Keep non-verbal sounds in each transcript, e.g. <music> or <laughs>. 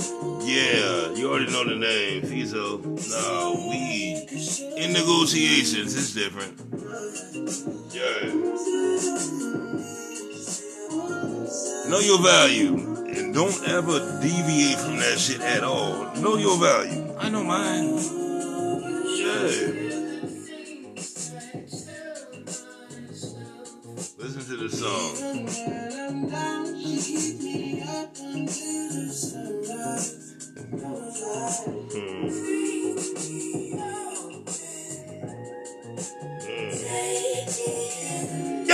Yeah, you already know the name, Fizo. No, we in negotiations. It's different. Yeah. Know your value. And don't ever deviate from that shit at all. Know your value. I know mine. Yeah. Listen to the song.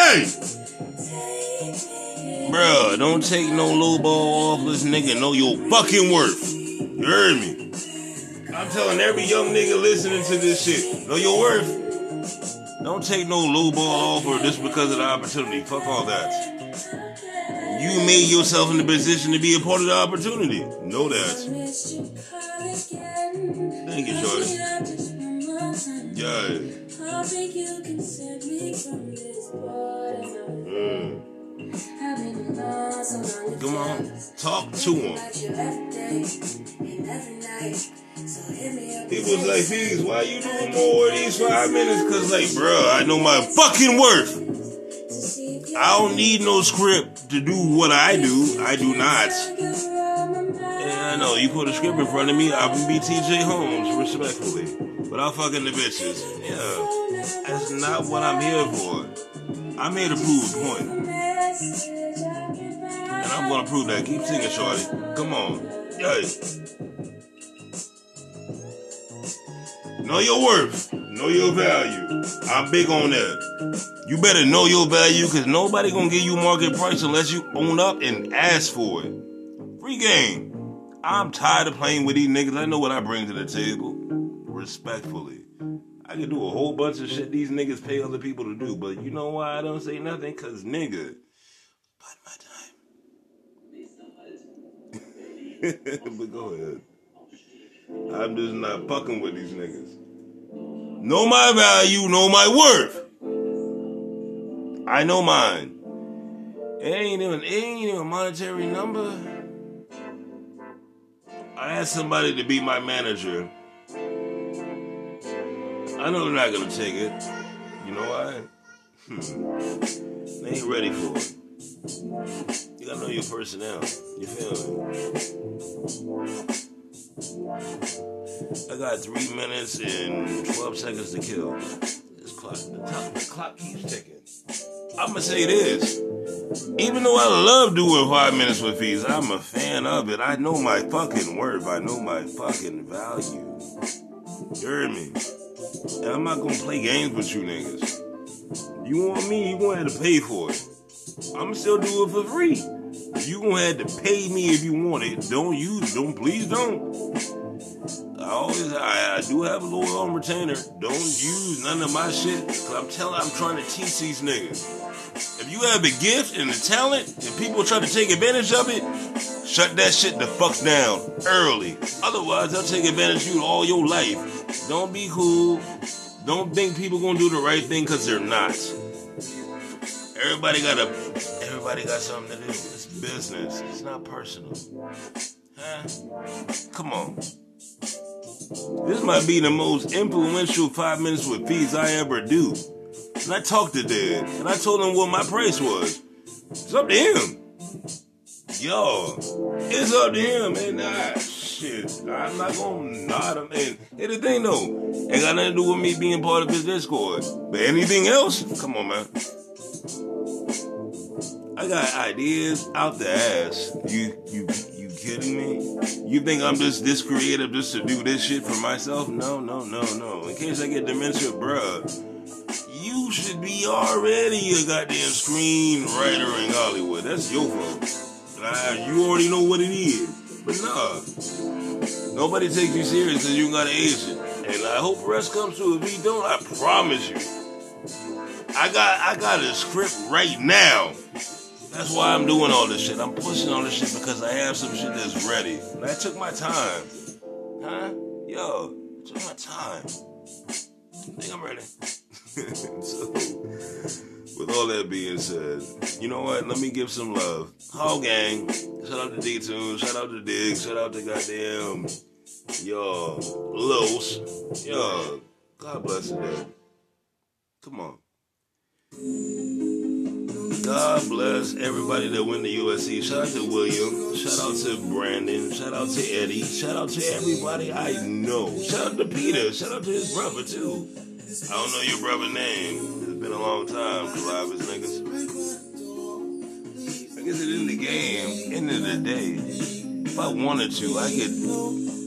Yay! Bruh, don't take no low ball off this nigga. Know your fucking worth. You heard me? I'm telling every young nigga listening to this shit. Know your worth. Don't take no low ball offer just because of the opportunity. Fuck all that. You made yourself in the position to be a part of the opportunity. Know that. Thank you, Shorty. Yeah. Mm. Come on, talk to him. People was like, Figs, why you doing more of these five minutes? Cause like, bro, I know my fucking worth. I don't need no script to do what I do. I do not. I know you put a script in front of me, I can be TJ Holmes, respectfully. But I'll fucking the bitches. Yeah. That's not what I'm here for. I'm here to prove a point. And I'm gonna prove that. Keep singing, Shorty. Come on. Yes. Know your worth. Know your value. I'm big on that. You better know your value because nobody gonna give you market price unless you own up and ask for it. Free game. I'm tired of playing with these niggas. I know what I bring to the table. Respectfully. I can do a whole bunch of shit these niggas pay other people to do, but you know why I don't say nothing? Cause nigga, bite my time. <laughs> but go ahead. I'm just not fucking with these niggas. Know my value, know my worth. I know mine. It ain't even, it ain't even a monetary number. I asked somebody to be my manager. I know they're not gonna take it. You know why? Hmm. They ain't ready for it. You gotta know your personnel. You feel me? I got three minutes and 12 seconds to kill. This clock, the, top, the clock keeps ticking. I'm gonna say this. Even though I love doing five minutes with fees, I'm a fan of it. I know my fucking worth. I know my fucking value. You heard me? And I'm not gonna play games with you niggas. You want me, you gonna have to pay for it. I'ma still do it for free. You gonna have to pay me if you want it. Don't use, don't please don't. I always, I, I do have a little on retainer. Don't use none of my shit. Cause I'm telling, I'm trying to teach these niggas. If you have a gift and a talent, and people try to take advantage of it, shut that shit the fuck down early. Otherwise, they'll take advantage of you all your life. Don't be cool. Don't think people gonna do the right thing because they're not. Everybody got a, everybody got something to do. It's business. It's not personal. Huh? Come on. This might be the most influential five minutes with fees I ever do. And I talked to Dad, and I told him what my price was. It's up to him. Yo, it's up to him, and I, shit, I'm not gonna nod him. And the thing though, ain't got nothing to do with me being part of his Discord. But anything else, come on, man. I got ideas out the ass. You, you, you kidding me? You think I'm just this creative just to do this shit for myself? No, no, no, no. In case I get dementia, bruh should be already a goddamn screenwriter in Hollywood. That's your fault. You already know what it is. But nah, nobody takes you serious because you got an agent. And I hope rest comes to. If he don't, I promise you. I got I got a script right now. That's why I'm doing all this shit. I'm pushing all this shit because I have some shit that's ready. And I took my time. Huh? Yo, I took my time. I think I'm ready. So, with all that being said, you know what? Let me give some love. Hall gang. Shout out to D Tune. Shout out to Diggs. Shout out to goddamn yo Los. Yo, God bless the dead. Come on. God bless everybody that went to USC. Shout out to William. Shout out to Brandon. Shout out to Eddie. Shout out to everybody I know. Shout out to Peter. Shout out to his brother too. I don't know your brother's name. It's been a long time, Colavis niggas. I guess it in the game, end of the day, if I wanted to, I could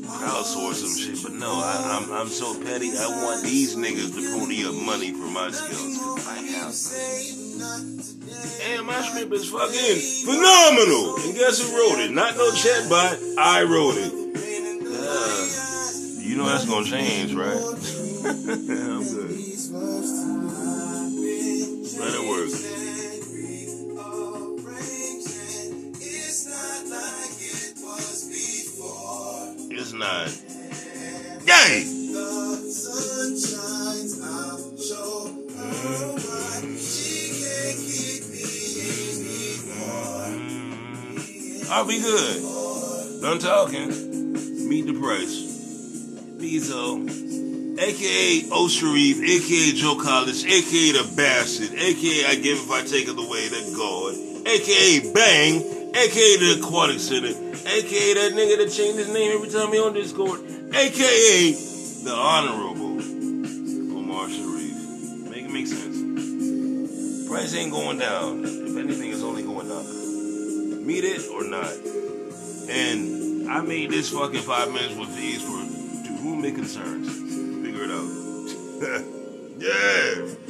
crowdsource some shit. But no, I, am I'm, I'm so petty. I want these niggas to pony up money for my skills. I have. And my script is fucking phenomenal. And guess who wrote it? Not no chatbot. I wrote it. Uh, you know that's gonna change, right? I'm good. Let it work. It's not. Yay! Me. I'll be good. Done talking. Meet the price. Bezo, aka O Sharif, aka Joe College, aka the Bastard, aka I give if I take it away, the God, aka Bang, aka the Aquatic Center, aka that nigga that changed his name every time he on Discord, aka the Honorable Omar Sharif. Make it make sense. Price ain't going down. If anything, it's only going up meet it or not. And I made this fucking five minutes with these for to whom it concerns. <laughs> Yeah.